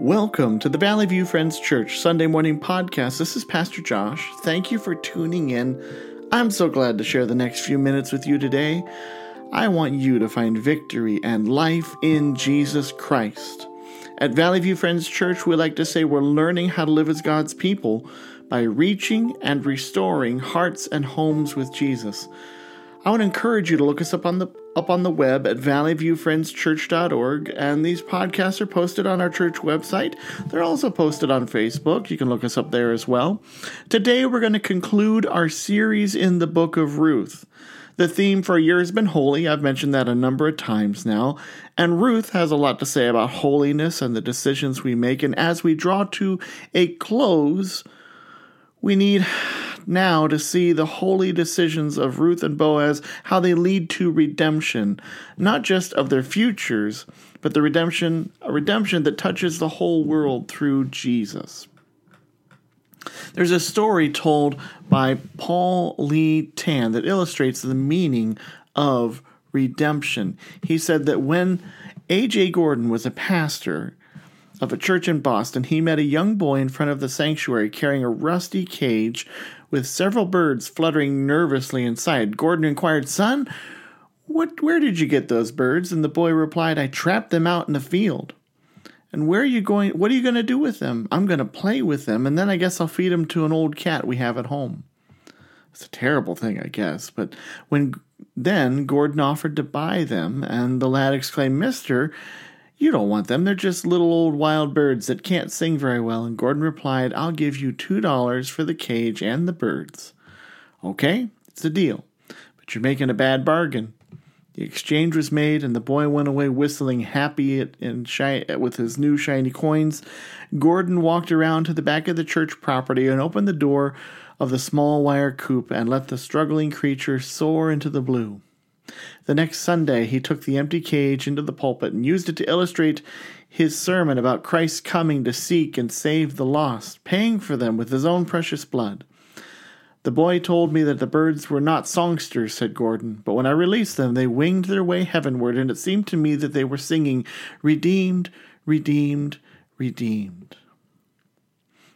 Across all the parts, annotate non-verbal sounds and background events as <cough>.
Welcome to the Valley View Friends Church Sunday morning podcast. This is Pastor Josh. Thank you for tuning in. I'm so glad to share the next few minutes with you today. I want you to find victory and life in Jesus Christ. At Valley View Friends Church, we like to say we're learning how to live as God's people by reaching and restoring hearts and homes with Jesus. I want to encourage you to look us up on the up on the web at valleyviewfriendschurch.org and these podcasts are posted on our church website. They're also posted on Facebook. You can look us up there as well. Today we're going to conclude our series in the book of Ruth. The theme for a year has been holy. I've mentioned that a number of times now. And Ruth has a lot to say about holiness and the decisions we make. And as we draw to a close, we need now to see the holy decisions of Ruth and Boaz, how they lead to redemption, not just of their futures, but the redemption, a redemption that touches the whole world through Jesus. There's a story told by Paul Lee Tan that illustrates the meaning of redemption. He said that when A.J. Gordon was a pastor of a church in Boston, he met a young boy in front of the sanctuary carrying a rusty cage with several birds fluttering nervously inside. Gordon inquired, Son, what, where did you get those birds? And the boy replied, I trapped them out in the field. And where are you going? What are you going to do with them? I'm going to play with them, and then I guess I'll feed them to an old cat we have at home. It's a terrible thing, I guess. But when then Gordon offered to buy them, and the lad exclaimed, Mister, you don't want them. They're just little old wild birds that can't sing very well. And Gordon replied, I'll give you $2 for the cage and the birds. Okay, it's a deal. But you're making a bad bargain. The exchange was made, and the boy went away whistling happy and shi- with his new shiny coins. Gordon walked around to the back of the church property and opened the door of the small wire coop and let the struggling creature soar into the blue. The next Sunday, he took the empty cage into the pulpit and used it to illustrate his sermon about Christ's coming to seek and save the lost, paying for them with his own precious blood. The boy told me that the birds were not songsters, said Gordon, but when I released them, they winged their way heavenward, and it seemed to me that they were singing, Redeemed, redeemed, redeemed.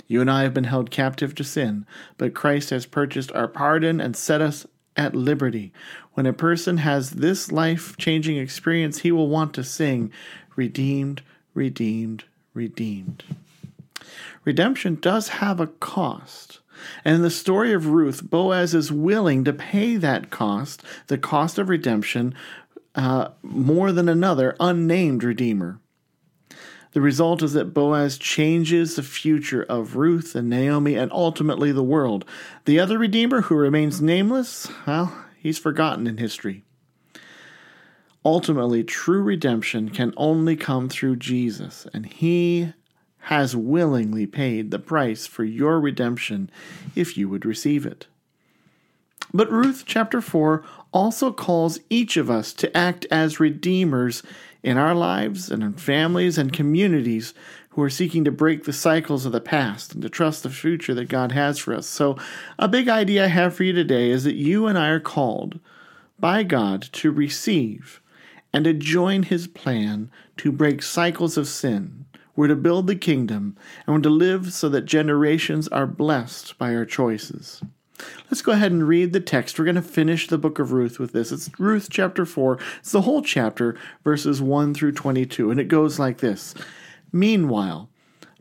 You and I have been held captive to sin, but Christ has purchased our pardon and set us at liberty. When a person has this life changing experience, he will want to sing, Redeemed, redeemed, redeemed. Redemption does have a cost. And in the story of Ruth, Boaz is willing to pay that cost, the cost of redemption, uh, more than another unnamed redeemer. The result is that Boaz changes the future of Ruth and Naomi and ultimately the world. The other redeemer who remains nameless, well, he's forgotten in history. Ultimately, true redemption can only come through Jesus, and he has willingly paid the price for your redemption if you would receive it. But Ruth chapter 4 also calls each of us to act as redeemers in our lives and in families and communities who are seeking to break the cycles of the past and to trust the future that God has for us. So, a big idea I have for you today is that you and I are called by God to receive and to join His plan to break cycles of sin we're to build the kingdom, and we're to live so that generations are blessed by our choices. Let's go ahead and read the text. We're going to finish the book of Ruth with this. It's Ruth chapter 4. It's the whole chapter, verses 1 through 22, and it goes like this Meanwhile,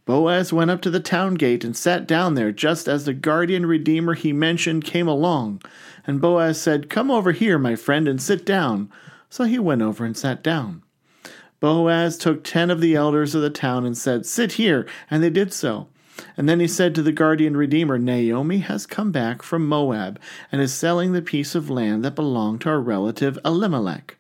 Boaz went up to the town gate and sat down there just as the guardian redeemer he mentioned came along. And Boaz said, Come over here, my friend, and sit down. So he went over and sat down. Boaz took ten of the elders of the town and said, Sit here. And they did so. And then he said to the guardian redeemer, Naomi has come back from Moab and is selling the piece of land that belonged to our relative Elimelech.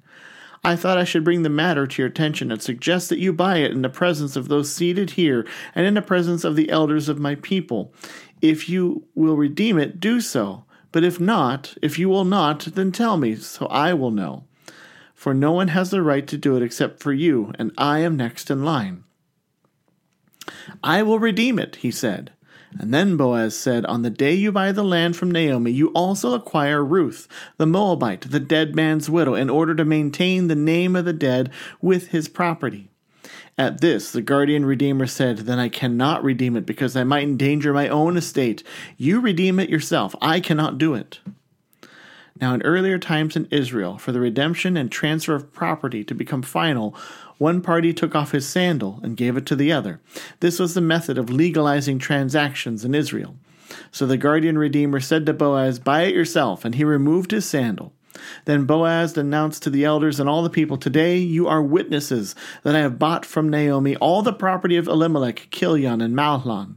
I thought I should bring the matter to your attention and suggest that you buy it in the presence of those seated here and in the presence of the elders of my people. If you will redeem it, do so. But if not, if you will not, then tell me, so I will know for no one has the right to do it except for you, and I am next in line. I will redeem it, he said. And then Boaz said, On the day you buy the land from Naomi, you also acquire Ruth, the Moabite, the dead man's widow, in order to maintain the name of the dead with his property. At this, the guardian redeemer said, Then I cannot redeem it because I might endanger my own estate. You redeem it yourself. I cannot do it. Now, in earlier times in Israel, for the redemption and transfer of property to become final, one party took off his sandal and gave it to the other. This was the method of legalizing transactions in Israel. So the guardian redeemer said to Boaz, Buy it yourself, and he removed his sandal. Then Boaz announced to the elders and all the people, Today you are witnesses that I have bought from Naomi all the property of Elimelech, Kilion, and Mahlon.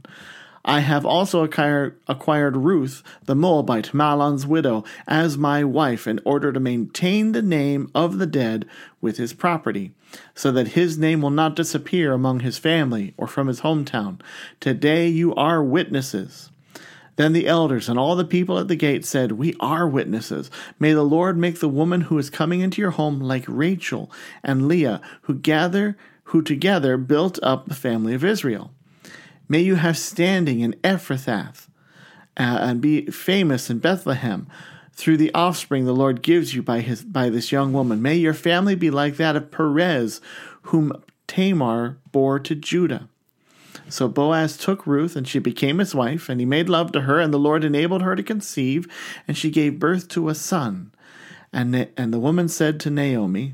I have also acquired Ruth, the Moabite, Mahlon's widow, as my wife in order to maintain the name of the dead with his property, so that his name will not disappear among his family or from his hometown. Today you are witnesses. Then the elders and all the people at the gate said, We are witnesses. May the Lord make the woman who is coming into your home like Rachel and Leah, who gather who together built up the family of Israel. May you have standing in Ephrathah uh, and be famous in Bethlehem through the offspring the Lord gives you by his by this young woman. May your family be like that of Perez, whom Tamar bore to Judah. So Boaz took Ruth, and she became his wife, and he made love to her, and the Lord enabled her to conceive, and she gave birth to a son. And, and the woman said to Naomi,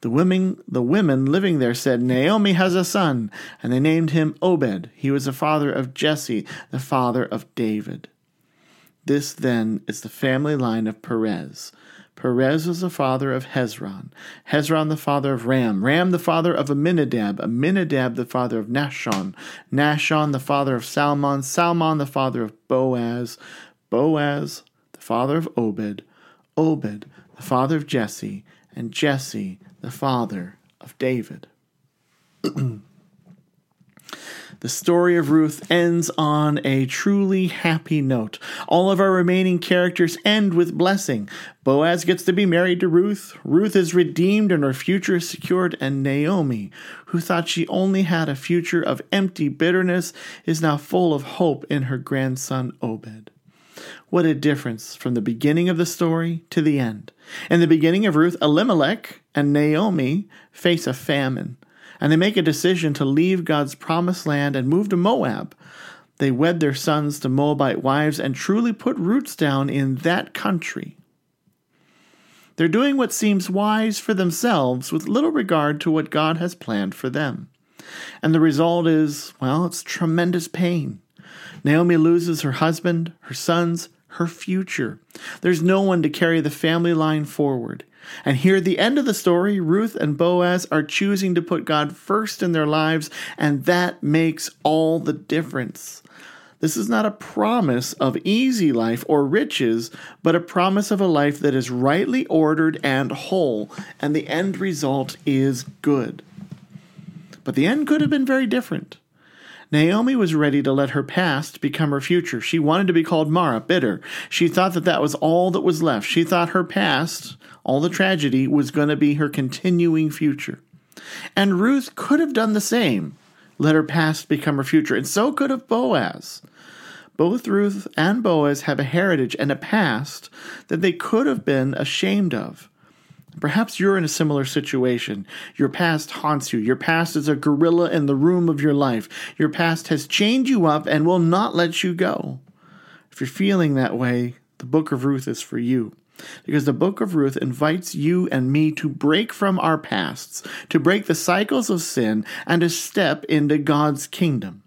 The women, the women living there said, Naomi has a son, and they named him Obed. He was the father of Jesse, the father of David. This then is the family line of Perez. Perez was the father of Hezron, Hezron the father of Ram, Ram the father of Amminadab, Amminadab the father of Nahshon, Nahshon the father of Salmon, Salmon the father of Boaz, Boaz the father of Obed, Obed the father of Jesse, and Jesse the father of David. <clears throat> The story of Ruth ends on a truly happy note. All of our remaining characters end with blessing. Boaz gets to be married to Ruth. Ruth is redeemed and her future is secured. And Naomi, who thought she only had a future of empty bitterness, is now full of hope in her grandson Obed. What a difference from the beginning of the story to the end. In the beginning of Ruth, Elimelech and Naomi face a famine and they make a decision to leave God's promised land and move to Moab. They wed their sons to Moabite wives and truly put roots down in that country. They're doing what seems wise for themselves with little regard to what God has planned for them. And the result is, well, it's tremendous pain. Naomi loses her husband, her sons, her future. There's no one to carry the family line forward. And here at the end of the story, Ruth and Boaz are choosing to put God first in their lives, and that makes all the difference. This is not a promise of easy life or riches, but a promise of a life that is rightly ordered and whole, and the end result is good. But the end could have been very different. Naomi was ready to let her past become her future. She wanted to be called Mara, bitter. She thought that that was all that was left. She thought her past, all the tragedy, was going to be her continuing future. And Ruth could have done the same, let her past become her future, and so could have Boaz. Both Ruth and Boaz have a heritage and a past that they could have been ashamed of. Perhaps you're in a similar situation. Your past haunts you. Your past is a gorilla in the room of your life. Your past has chained you up and will not let you go. If you're feeling that way, the book of Ruth is for you. Because the book of Ruth invites you and me to break from our pasts, to break the cycles of sin, and to step into God's kingdom.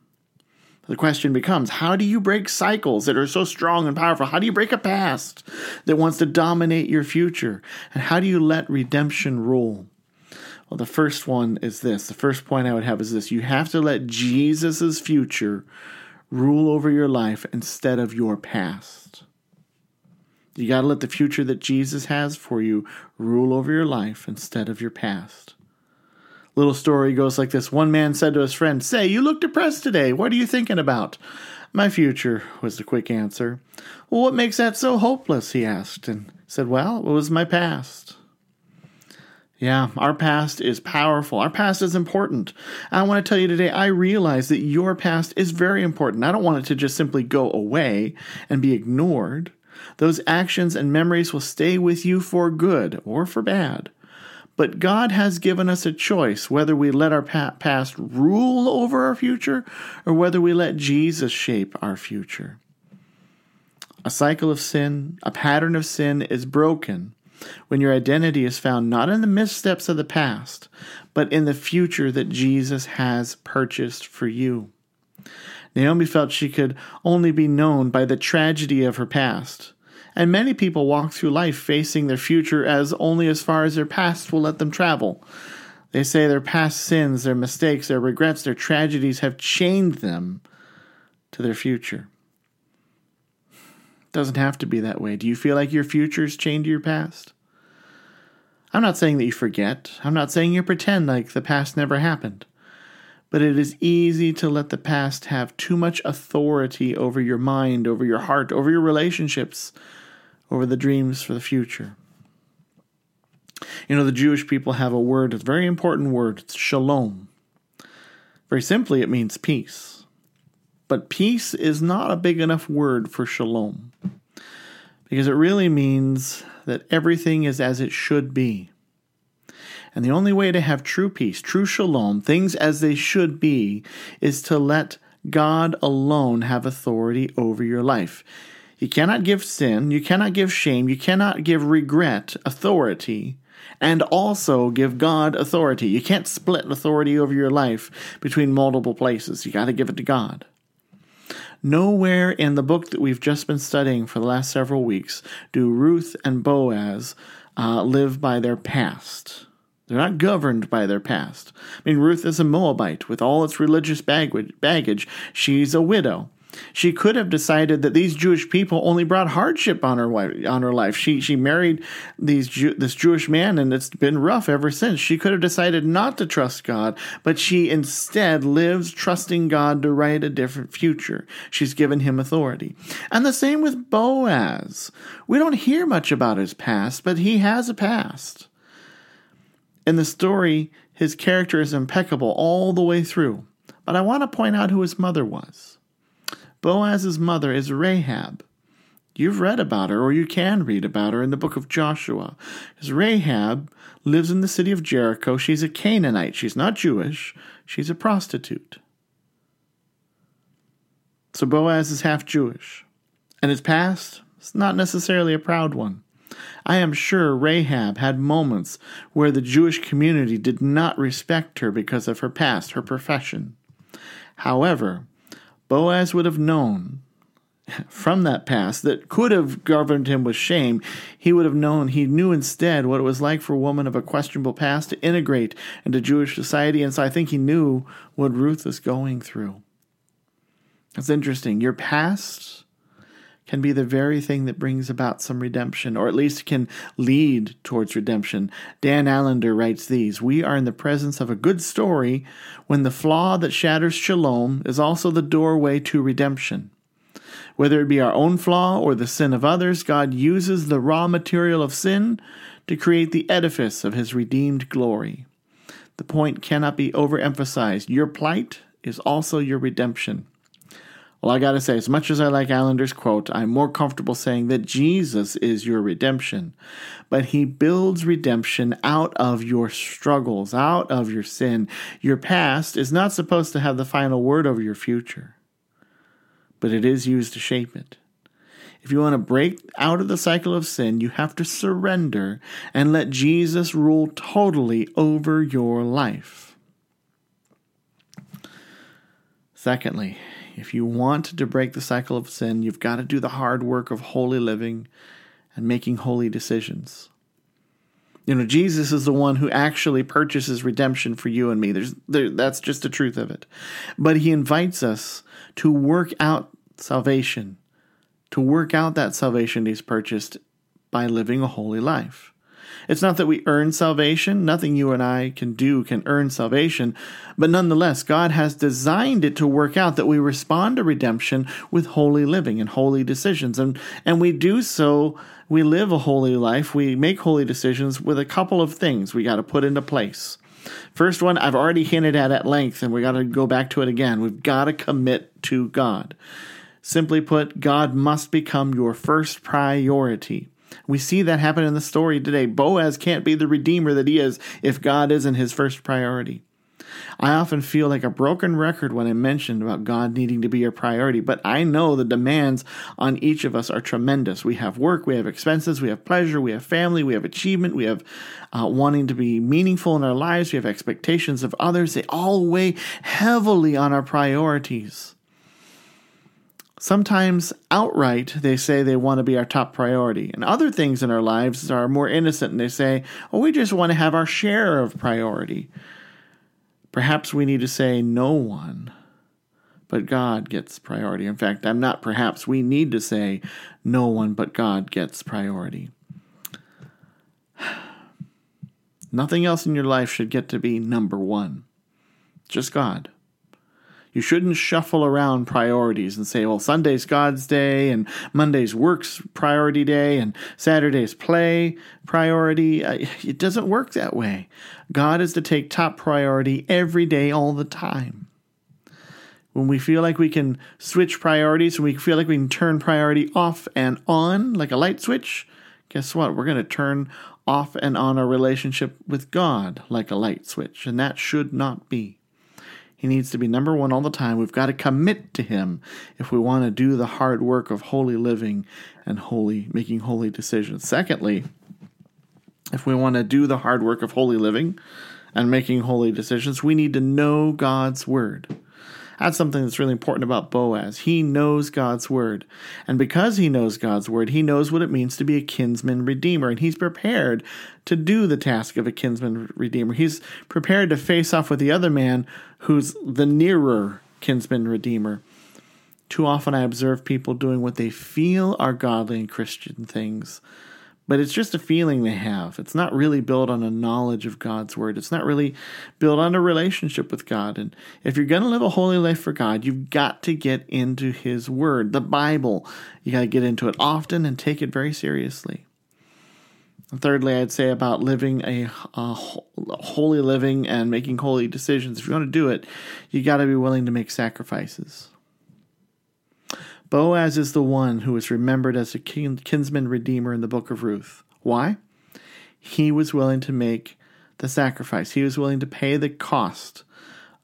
The question becomes how do you break cycles that are so strong and powerful? How do you break a past that wants to dominate your future? And how do you let redemption rule? Well, the first one is this. The first point I would have is this you have to let Jesus' future rule over your life instead of your past. You got to let the future that Jesus has for you rule over your life instead of your past. Little story goes like this One man said to his friend, Say, you look depressed today. What are you thinking about? My future, was the quick answer. Well, what makes that so hopeless? he asked, and said, Well, it was my past. Yeah, our past is powerful. Our past is important. I want to tell you today, I realize that your past is very important. I don't want it to just simply go away and be ignored. Those actions and memories will stay with you for good or for bad. But God has given us a choice whether we let our past rule over our future or whether we let Jesus shape our future. A cycle of sin, a pattern of sin is broken when your identity is found not in the missteps of the past, but in the future that Jesus has purchased for you. Naomi felt she could only be known by the tragedy of her past. And many people walk through life facing their future as only as far as their past will let them travel. They say their past sins, their mistakes, their regrets, their tragedies have chained them to their future. It doesn't have to be that way. Do you feel like your future is chained to your past? I'm not saying that you forget. I'm not saying you pretend like the past never happened. But it is easy to let the past have too much authority over your mind, over your heart, over your relationships, over the dreams for the future. You know, the Jewish people have a word, a very important word, it's shalom. Very simply, it means peace. But peace is not a big enough word for shalom because it really means that everything is as it should be. And the only way to have true peace, true shalom, things as they should be, is to let God alone have authority over your life. You cannot give sin, you cannot give shame, you cannot give regret authority, and also give God authority. You can't split authority over your life between multiple places. You got to give it to God. Nowhere in the book that we've just been studying for the last several weeks do Ruth and Boaz uh, live by their past. They're not governed by their past. I mean, Ruth is a Moabite with all its religious baggage. She's a widow. She could have decided that these Jewish people only brought hardship on her on her life. She she married these this Jewish man, and it's been rough ever since. She could have decided not to trust God, but she instead lives trusting God to write a different future. She's given him authority, and the same with Boaz. We don't hear much about his past, but he has a past. In the story, his character is impeccable all the way through. But I want to point out who his mother was. Boaz's mother is Rahab. You've read about her, or you can read about her in the book of Joshua. Because Rahab lives in the city of Jericho. She's a Canaanite. She's not Jewish, she's a prostitute. So Boaz is half Jewish. And his past is not necessarily a proud one. I am sure Rahab had moments where the Jewish community did not respect her because of her past, her profession. However, Boaz would have known from that past that could have governed him with shame. He would have known, he knew instead what it was like for a woman of a questionable past to integrate into Jewish society. And so I think he knew what Ruth was going through. It's interesting. Your past can be the very thing that brings about some redemption, or at least can lead towards redemption. Dan Allender writes these We are in the presence of a good story when the flaw that shatters shalom is also the doorway to redemption. Whether it be our own flaw or the sin of others, God uses the raw material of sin to create the edifice of his redeemed glory. The point cannot be overemphasized. Your plight is also your redemption. Well, I gotta say, as much as I like Allender's quote, I'm more comfortable saying that Jesus is your redemption. But he builds redemption out of your struggles, out of your sin. Your past is not supposed to have the final word over your future, but it is used to shape it. If you want to break out of the cycle of sin, you have to surrender and let Jesus rule totally over your life. Secondly, if you want to break the cycle of sin, you've got to do the hard work of holy living and making holy decisions. You know, Jesus is the one who actually purchases redemption for you and me. There's there, that's just the truth of it. But he invites us to work out salvation, to work out that salvation he's purchased by living a holy life. It's not that we earn salvation. Nothing you and I can do can earn salvation. But nonetheless, God has designed it to work out that we respond to redemption with holy living and holy decisions. And, and we do so, we live a holy life, we make holy decisions with a couple of things we got to put into place. First one, I've already hinted at at length, and we got to go back to it again. We've got to commit to God. Simply put, God must become your first priority. We see that happen in the story today. Boaz can't be the redeemer that he is if God isn't his first priority. I often feel like a broken record when I mention about God needing to be your priority, but I know the demands on each of us are tremendous. We have work, we have expenses, we have pleasure, we have family, we have achievement, we have uh, wanting to be meaningful in our lives, we have expectations of others. They all weigh heavily on our priorities. Sometimes outright they say they want to be our top priority, and other things in our lives are more innocent and they say, oh, we just want to have our share of priority. Perhaps we need to say, no one, but God gets priority. In fact, I'm not perhaps, we need to say, no one but God gets priority. <sighs> Nothing else in your life should get to be number one, just God. You shouldn't shuffle around priorities and say, well, Sunday's God's day, and Monday's works priority day, and Saturday's play priority. It doesn't work that way. God is to take top priority every day, all the time. When we feel like we can switch priorities, when we feel like we can turn priority off and on like a light switch, guess what? We're going to turn off and on our relationship with God like a light switch, and that should not be. He needs to be number one all the time. We've got to commit to Him if we want to do the hard work of holy living and holy making holy decisions. Secondly, if we want to do the hard work of holy living and making holy decisions, we need to know God's Word. That's something that's really important about Boaz. He knows God's word. And because he knows God's word, he knows what it means to be a kinsman redeemer. And he's prepared to do the task of a kinsman redeemer. He's prepared to face off with the other man who's the nearer kinsman redeemer. Too often I observe people doing what they feel are godly and Christian things but it's just a feeling they have. It's not really built on a knowledge of God's word. It's not really built on a relationship with God. And if you're going to live a holy life for God, you've got to get into His word, the Bible. You got to get into it often and take it very seriously. And thirdly, I'd say about living a, a holy living and making holy decisions. If you want to do it, you got to be willing to make sacrifices. Boaz is the one who is remembered as a kinsman redeemer in the book of Ruth. Why? He was willing to make the sacrifice, he was willing to pay the cost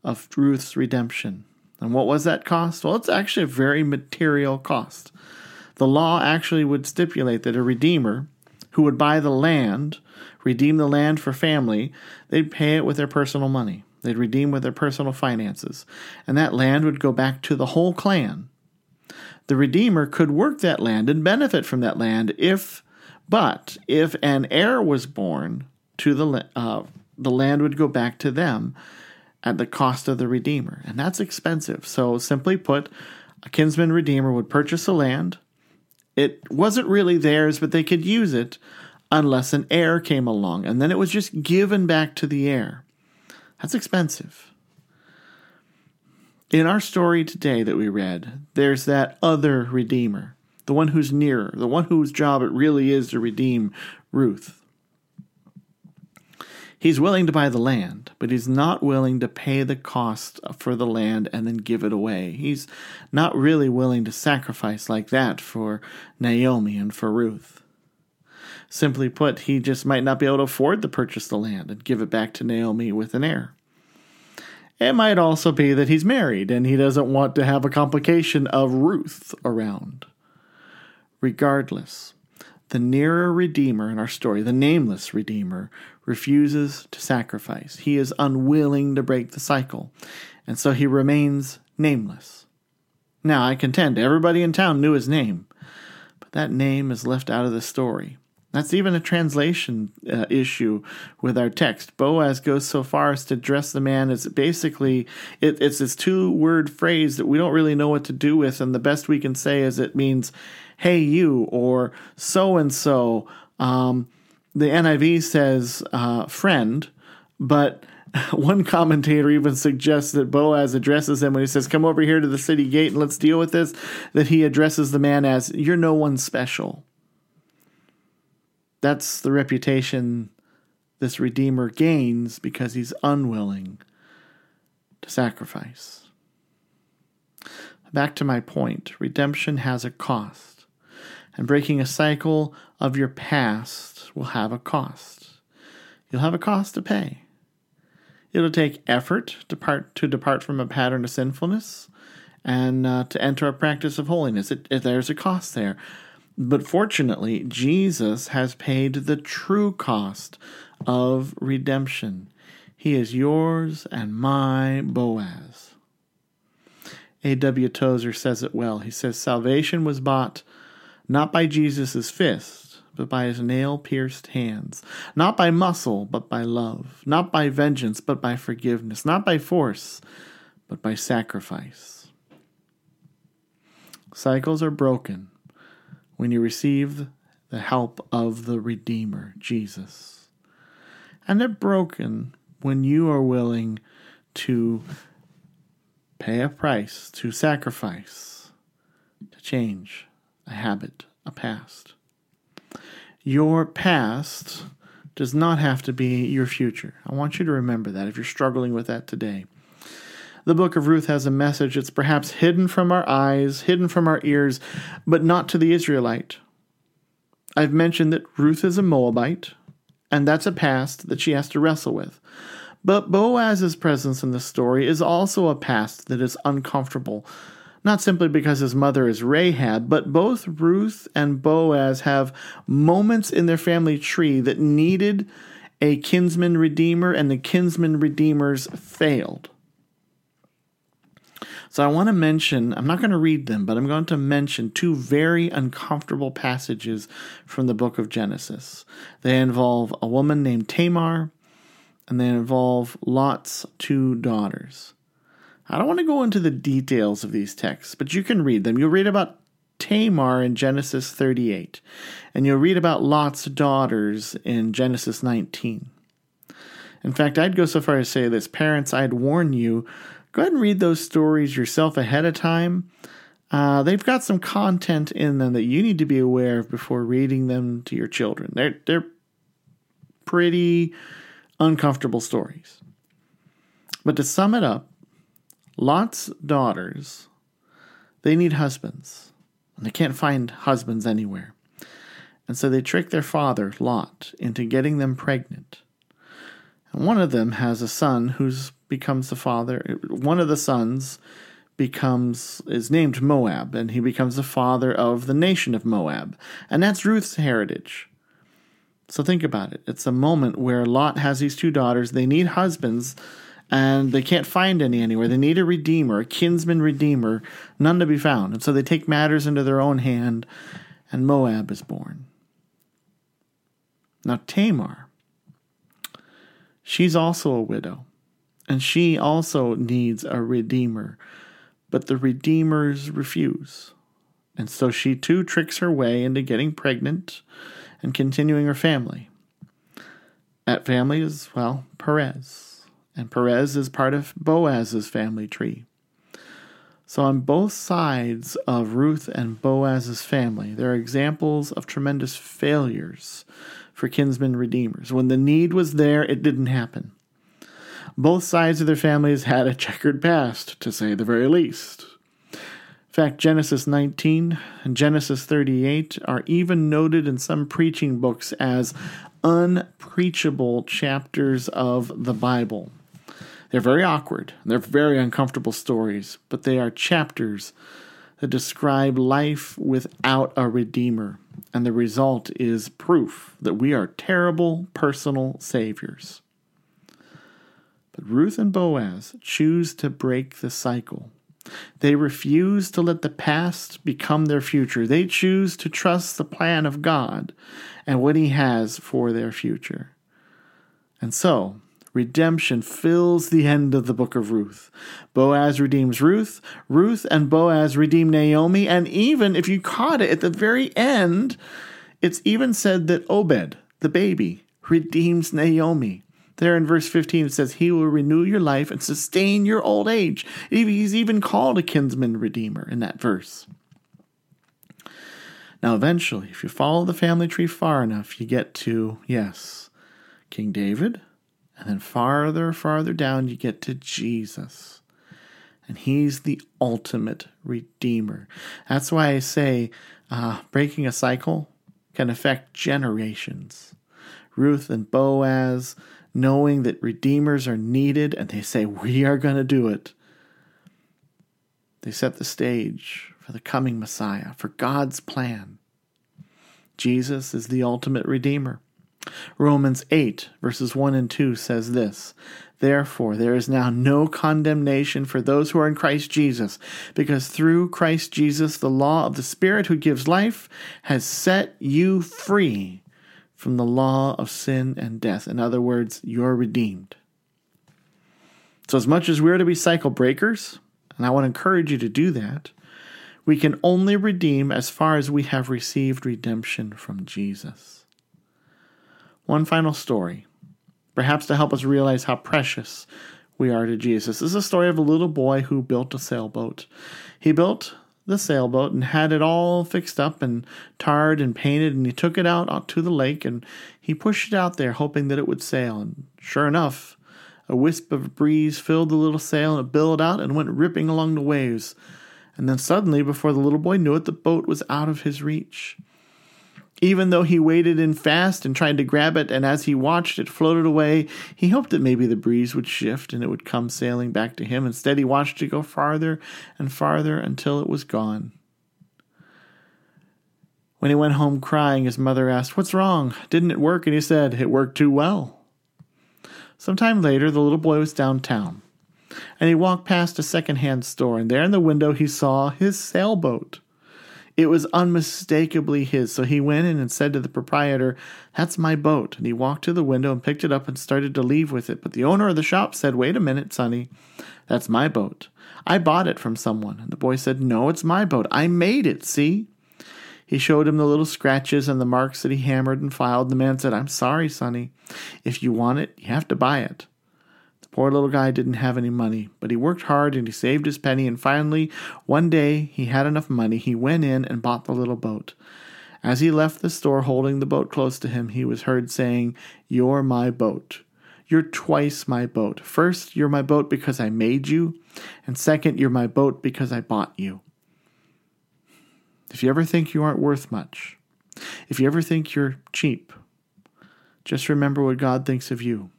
of Ruth's redemption. And what was that cost? Well, it's actually a very material cost. The law actually would stipulate that a redeemer who would buy the land, redeem the land for family, they'd pay it with their personal money. They'd redeem with their personal finances. And that land would go back to the whole clan the Redeemer could work that land and benefit from that land if, but if an heir was born to the, uh, the land would go back to them at the cost of the Redeemer. And that's expensive. So, simply put, a kinsman Redeemer would purchase a land. It wasn't really theirs, but they could use it unless an heir came along. And then it was just given back to the heir. That's expensive. In our story today that we read, there's that other Redeemer, the one who's nearer, the one whose job it really is to redeem Ruth. He's willing to buy the land, but he's not willing to pay the cost for the land and then give it away. He's not really willing to sacrifice like that for Naomi and for Ruth. Simply put, he just might not be able to afford to purchase the land and give it back to Naomi with an heir. It might also be that he's married and he doesn't want to have a complication of Ruth around. Regardless, the nearer Redeemer in our story, the nameless Redeemer, refuses to sacrifice. He is unwilling to break the cycle, and so he remains nameless. Now, I contend everybody in town knew his name, but that name is left out of the story. That's even a translation uh, issue with our text. Boaz goes so far as to address the man as basically it, it's this two word phrase that we don't really know what to do with, and the best we can say is it means "Hey you" or "So and so." the NIV says uh, friend, but <laughs> one commentator even suggests that Boaz addresses him when he says, Come over here to the city gate and let's deal with this, that he addresses the man as, You're no one special. That's the reputation this Redeemer gains because he's unwilling to sacrifice. Back to my point redemption has a cost, and breaking a cycle of your past will have a cost. You'll have a cost to pay. It'll take effort to, part, to depart from a pattern of sinfulness and uh, to enter a practice of holiness. It, it, there's a cost there. But fortunately, Jesus has paid the true cost of redemption. He is yours and my Boaz. A.W. Tozer says it well. He says, Salvation was bought not by Jesus' fist, but by his nail pierced hands, not by muscle, but by love, not by vengeance, but by forgiveness, not by force, but by sacrifice. Cycles are broken when you receive the help of the Redeemer, Jesus. And they're broken when you are willing to pay a price, to sacrifice, to change a habit, a past. Your past does not have to be your future. I want you to remember that if you're struggling with that today. The book of Ruth has a message that's perhaps hidden from our eyes, hidden from our ears, but not to the Israelite. I've mentioned that Ruth is a Moabite, and that's a past that she has to wrestle with. But Boaz's presence in the story is also a past that is uncomfortable not simply because his mother is Rahab, but both Ruth and Boaz have moments in their family tree that needed a kinsman redeemer, and the kinsman redeemers failed. So I want to mention, I'm not going to read them, but I'm going to mention two very uncomfortable passages from the book of Genesis. They involve a woman named Tamar, and they involve Lot's two daughters. I don't want to go into the details of these texts, but you can read them. You'll read about Tamar in Genesis 38, and you'll read about Lot's daughters in Genesis 19. In fact, I'd go so far as to say this parents, I'd warn you go ahead and read those stories yourself ahead of time. Uh, they've got some content in them that you need to be aware of before reading them to your children. They're, they're pretty uncomfortable stories. But to sum it up, Lot's daughters, they need husbands, and they can't find husbands anywhere. And so they trick their father, Lot, into getting them pregnant. And one of them has a son who's becomes the father. One of the sons becomes is named Moab, and he becomes the father of the nation of Moab. And that's Ruth's heritage. So think about it. It's a moment where Lot has these two daughters. They need husbands and they can't find any anywhere. They need a redeemer, a kinsman redeemer, none to be found. And so they take matters into their own hand, and Moab is born. Now, Tamar, she's also a widow, and she also needs a redeemer, but the redeemers refuse. And so she too tricks her way into getting pregnant and continuing her family. That family is, well, Perez and Perez is part of Boaz's family tree. So, on both sides of Ruth and Boaz's family, there are examples of tremendous failures for kinsmen redeemers. When the need was there, it didn't happen. Both sides of their families had a checkered past, to say the very least. In fact, Genesis 19 and Genesis 38 are even noted in some preaching books as unpreachable chapters of the Bible. They're very awkward. They're very uncomfortable stories, but they are chapters that describe life without a Redeemer. And the result is proof that we are terrible personal saviors. Ruth and Boaz choose to break the cycle. They refuse to let the past become their future. They choose to trust the plan of God and what He has for their future. And so, redemption fills the end of the book of Ruth. Boaz redeems Ruth, Ruth and Boaz redeem Naomi, and even if you caught it at the very end, it's even said that Obed, the baby, redeems Naomi. There in verse 15, it says, He will renew your life and sustain your old age. He's even called a kinsman redeemer in that verse. Now, eventually, if you follow the family tree far enough, you get to, yes, King David, and then farther, farther down, you get to Jesus. And he's the ultimate redeemer. That's why I say uh, breaking a cycle can affect generations. Ruth and Boaz, knowing that redeemers are needed, and they say, We are going to do it. They set the stage for the coming Messiah, for God's plan. Jesus is the ultimate redeemer. Romans 8, verses 1 and 2 says this Therefore, there is now no condemnation for those who are in Christ Jesus, because through Christ Jesus, the law of the Spirit who gives life has set you free from the law of sin and death. In other words, you're redeemed. So, as much as we're to be cycle breakers, and I want to encourage you to do that, we can only redeem as far as we have received redemption from Jesus. One final story, perhaps to help us realize how precious we are to Jesus. This is a story of a little boy who built a sailboat. He built the sailboat and had it all fixed up and tarred and painted, and he took it out, to the lake and he pushed it out there, hoping that it would sail. And sure enough, a wisp of breeze filled the little sail and it billowed out and went ripping along the waves. And then suddenly, before the little boy knew it, the boat was out of his reach. Even though he waited in fast and tried to grab it, and as he watched it floated away, he hoped that maybe the breeze would shift and it would come sailing back to him. Instead, he watched it go farther and farther until it was gone. When he went home crying, his mother asked, What's wrong? Didn't it work? And he said, It worked too well. Some time later, the little boy was downtown and he walked past a second-hand store, and there in the window he saw his sailboat. It was unmistakably his, so he went in and said to the proprietor, That's my boat. And he walked to the window and picked it up and started to leave with it. But the owner of the shop said, Wait a minute, sonny. That's my boat. I bought it from someone. And the boy said, No, it's my boat. I made it, see? He showed him the little scratches and the marks that he hammered and filed. The man said, I'm sorry, sonny. If you want it, you have to buy it. Poor little guy didn't have any money, but he worked hard and he saved his penny, and finally, one day, he had enough money. He went in and bought the little boat. As he left the store holding the boat close to him, he was heard saying, You're my boat. You're twice my boat. First, you're my boat because I made you, and second, you're my boat because I bought you. If you ever think you aren't worth much, if you ever think you're cheap, just remember what God thinks of you.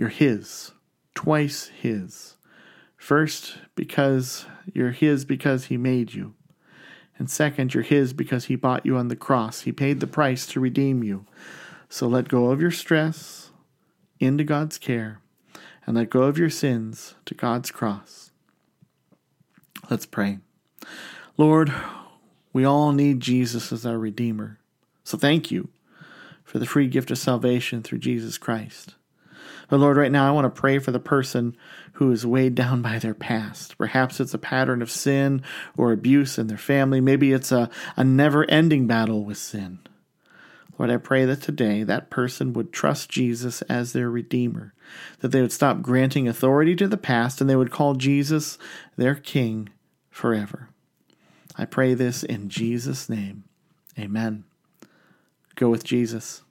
You're His, twice His. First, because you're His because He made you. And second, you're His because He bought you on the cross. He paid the price to redeem you. So let go of your stress into God's care and let go of your sins to God's cross. Let's pray. Lord, we all need Jesus as our Redeemer. So thank you for the free gift of salvation through Jesus Christ. But Lord, right now I want to pray for the person who is weighed down by their past. Perhaps it's a pattern of sin or abuse in their family. Maybe it's a, a never ending battle with sin. Lord, I pray that today that person would trust Jesus as their Redeemer, that they would stop granting authority to the past and they would call Jesus their King forever. I pray this in Jesus' name. Amen. Go with Jesus.